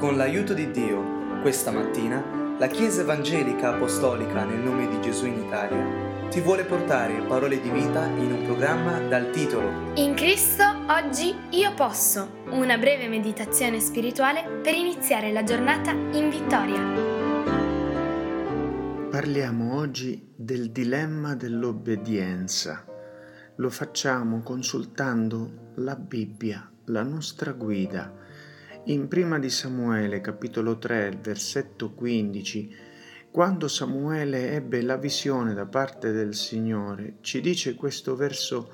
Con l'aiuto di Dio, questa mattina, la Chiesa Evangelica Apostolica nel nome di Gesù in Italia ti vuole portare parole di vita in un programma dal titolo In Cristo oggi io posso, una breve meditazione spirituale per iniziare la giornata in vittoria. Parliamo oggi del dilemma dell'obbedienza. Lo facciamo consultando la Bibbia, la nostra guida in prima di Samuele, capitolo 3, versetto 15, quando Samuele ebbe la visione da parte del Signore, ci dice questo verso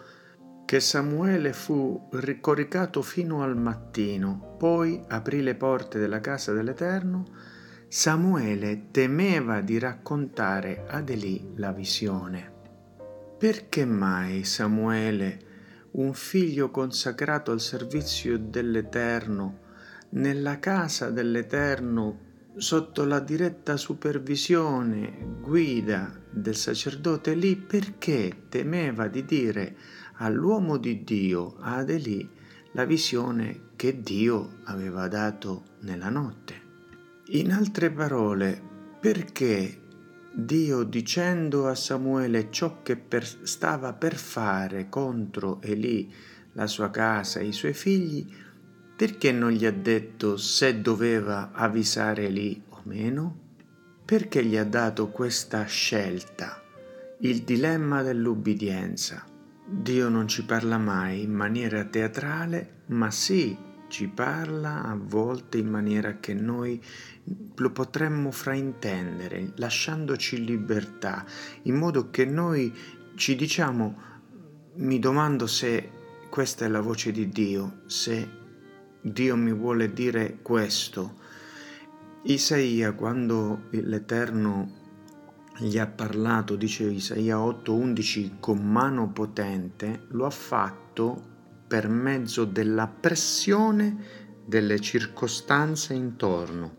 che Samuele fu ricoricato fino al mattino, poi aprì le porte della casa dell'Eterno. Samuele temeva di raccontare ad Elì la visione. Perché mai Samuele, un figlio consacrato al servizio dell'Eterno, nella casa dell'Eterno sotto la diretta supervisione, guida del sacerdote lì perché temeva di dire all'uomo di Dio, ad Elì, la visione che Dio aveva dato nella notte. In altre parole, perché Dio dicendo a Samuele ciò che per, stava per fare contro Elì, la sua casa e i suoi figli, perché non gli ha detto se doveva avvisare lì o meno? Perché gli ha dato questa scelta, il dilemma dell'ubbidienza? Dio non ci parla mai in maniera teatrale, ma sì, ci parla a volte in maniera che noi lo potremmo fraintendere, lasciandoci libertà, in modo che noi ci diciamo, mi domando se questa è la voce di Dio, se Dio mi vuole dire questo. Isaia, quando l'Eterno gli ha parlato, dice Isaia 8:11, con mano potente, lo ha fatto per mezzo della pressione delle circostanze intorno.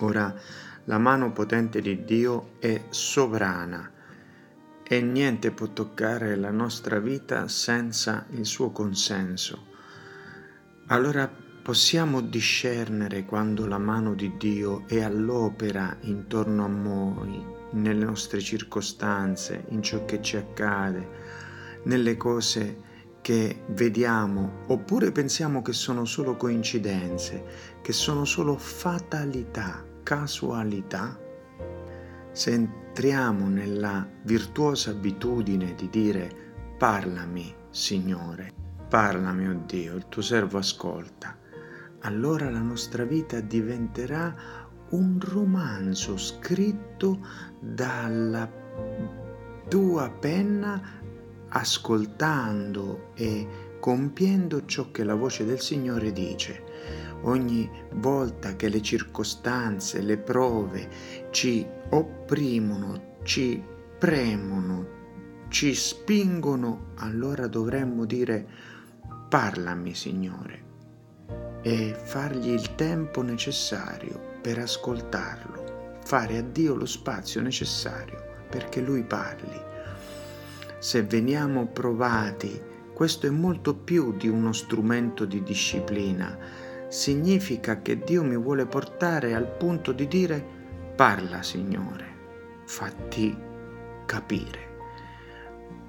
Ora, la mano potente di Dio è sovrana e niente può toccare la nostra vita senza il suo consenso allora possiamo discernere quando la mano di Dio è all'opera intorno a noi, nelle nostre circostanze, in ciò che ci accade, nelle cose che vediamo, oppure pensiamo che sono solo coincidenze, che sono solo fatalità, casualità. Se entriamo nella virtuosa abitudine di dire parlami, Signore, Parla, mio Dio, il tuo servo ascolta. Allora la nostra vita diventerà un romanzo scritto dalla tua penna ascoltando e compiendo ciò che la voce del Signore dice. Ogni volta che le circostanze, le prove ci opprimono, ci premono, ci spingono, allora dovremmo dire Parlami, Signore, e fargli il tempo necessario per ascoltarlo, fare a Dio lo spazio necessario perché Lui parli. Se veniamo provati, questo è molto più di uno strumento di disciplina, significa che Dio mi vuole portare al punto di dire parla Signore, fatti capire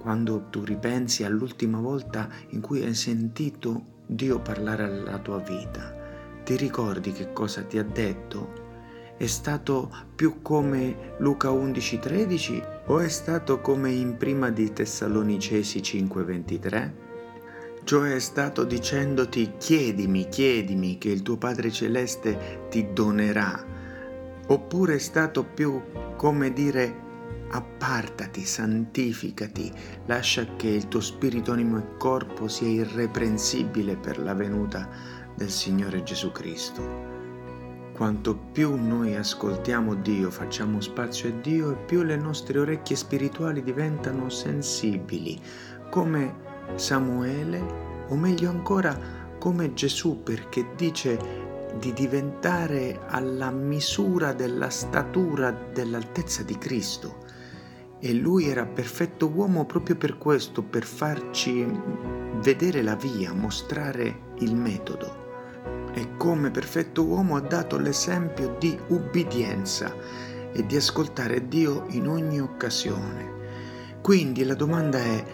quando tu ripensi all'ultima volta in cui hai sentito Dio parlare alla tua vita, ti ricordi che cosa ti ha detto? È stato più come Luca 11:13 o è stato come in prima di Tessalonicesi 5:23? Cioè è stato dicendoti chiedimi, chiedimi che il tuo Padre Celeste ti donerà. Oppure è stato più come dire appartati, santificati, lascia che il tuo spirito, animo e corpo sia irreprensibile per la venuta del Signore Gesù Cristo. Quanto più noi ascoltiamo Dio, facciamo spazio a Dio e più le nostre orecchie spirituali diventano sensibili, come Samuele, o meglio ancora come Gesù, perché dice di diventare alla misura della statura dell'altezza di Cristo e lui era perfetto uomo proprio per questo, per farci vedere la via, mostrare il metodo. E come perfetto uomo ha dato l'esempio di ubbidienza e di ascoltare Dio in ogni occasione. Quindi la domanda è,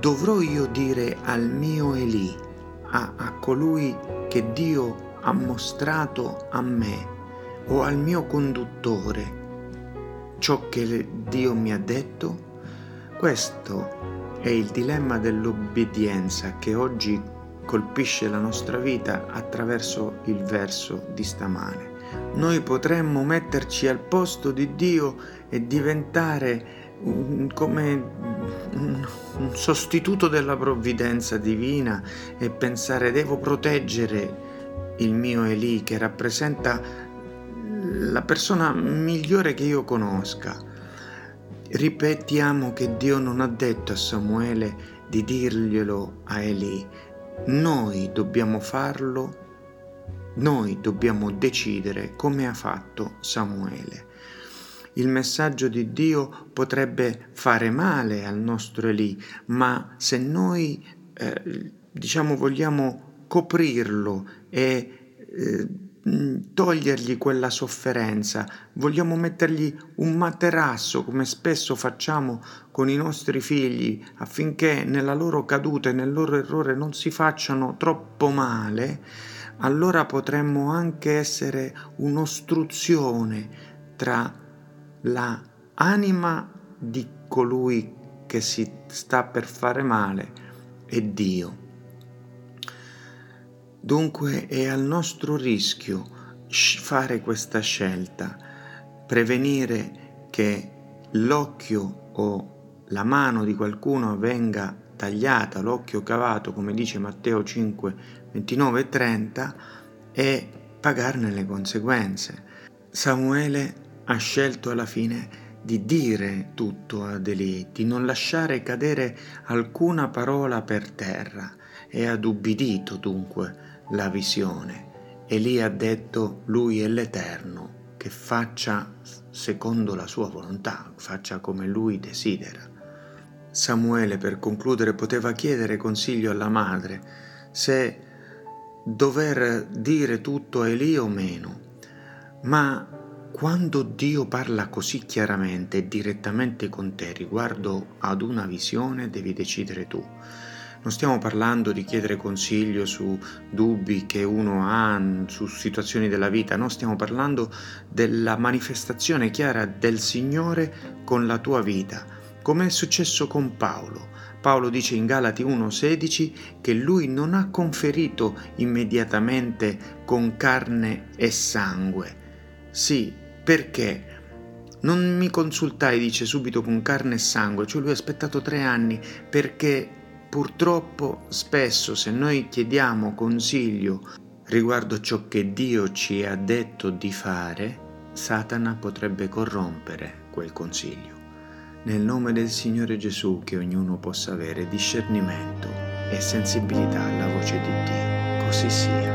dovrò io dire al mio Eli, a, a colui che Dio ha mostrato a me o al mio conduttore ciò che Dio mi ha detto? Questo è il dilemma dell'obbedienza che oggi colpisce la nostra vita attraverso il verso di stamane. Noi potremmo metterci al posto di Dio e diventare come un sostituto della provvidenza divina e pensare devo proteggere il mio Eli che rappresenta la persona migliore che io conosca. Ripetiamo che Dio non ha detto a Samuele di dirglielo a Eli, noi dobbiamo farlo, noi dobbiamo decidere come ha fatto Samuele. Il messaggio di Dio potrebbe fare male al nostro Eli, ma se noi eh, diciamo vogliamo coprirlo e eh, togliergli quella sofferenza, vogliamo mettergli un materasso come spesso facciamo con i nostri figli affinché nella loro caduta e nel loro errore non si facciano troppo male, allora potremmo anche essere un'ostruzione tra la anima di colui che si sta per fare male e Dio. Dunque è al nostro rischio fare questa scelta, prevenire che l'occhio o la mano di qualcuno venga tagliata, l'occhio cavato, come dice Matteo 5, 29 e 30, e pagarne le conseguenze. Samuele ha scelto alla fine di dire tutto ad Eli, di non lasciare cadere alcuna parola per terra e ha ubbidito dunque la visione. Eli ha detto, lui è l'Eterno, che faccia secondo la sua volontà, faccia come lui desidera. Samuele, per concludere, poteva chiedere consiglio alla madre se dover dire tutto a Eli o meno, ma quando Dio parla così chiaramente e direttamente con te riguardo ad una visione, devi decidere tu. Non stiamo parlando di chiedere consiglio su dubbi che uno ha su situazioni della vita, no, stiamo parlando della manifestazione chiara del Signore con la tua vita, come è successo con Paolo. Paolo dice in Galati 1:16 che lui non ha conferito immediatamente con carne e sangue. Sì, perché? Non mi consultai, dice subito, con carne e sangue, cioè lui ha aspettato tre anni perché Purtroppo spesso se noi chiediamo consiglio riguardo ciò che Dio ci ha detto di fare, Satana potrebbe corrompere quel consiglio. Nel nome del Signore Gesù che ognuno possa avere discernimento e sensibilità alla voce di Dio. Così sia.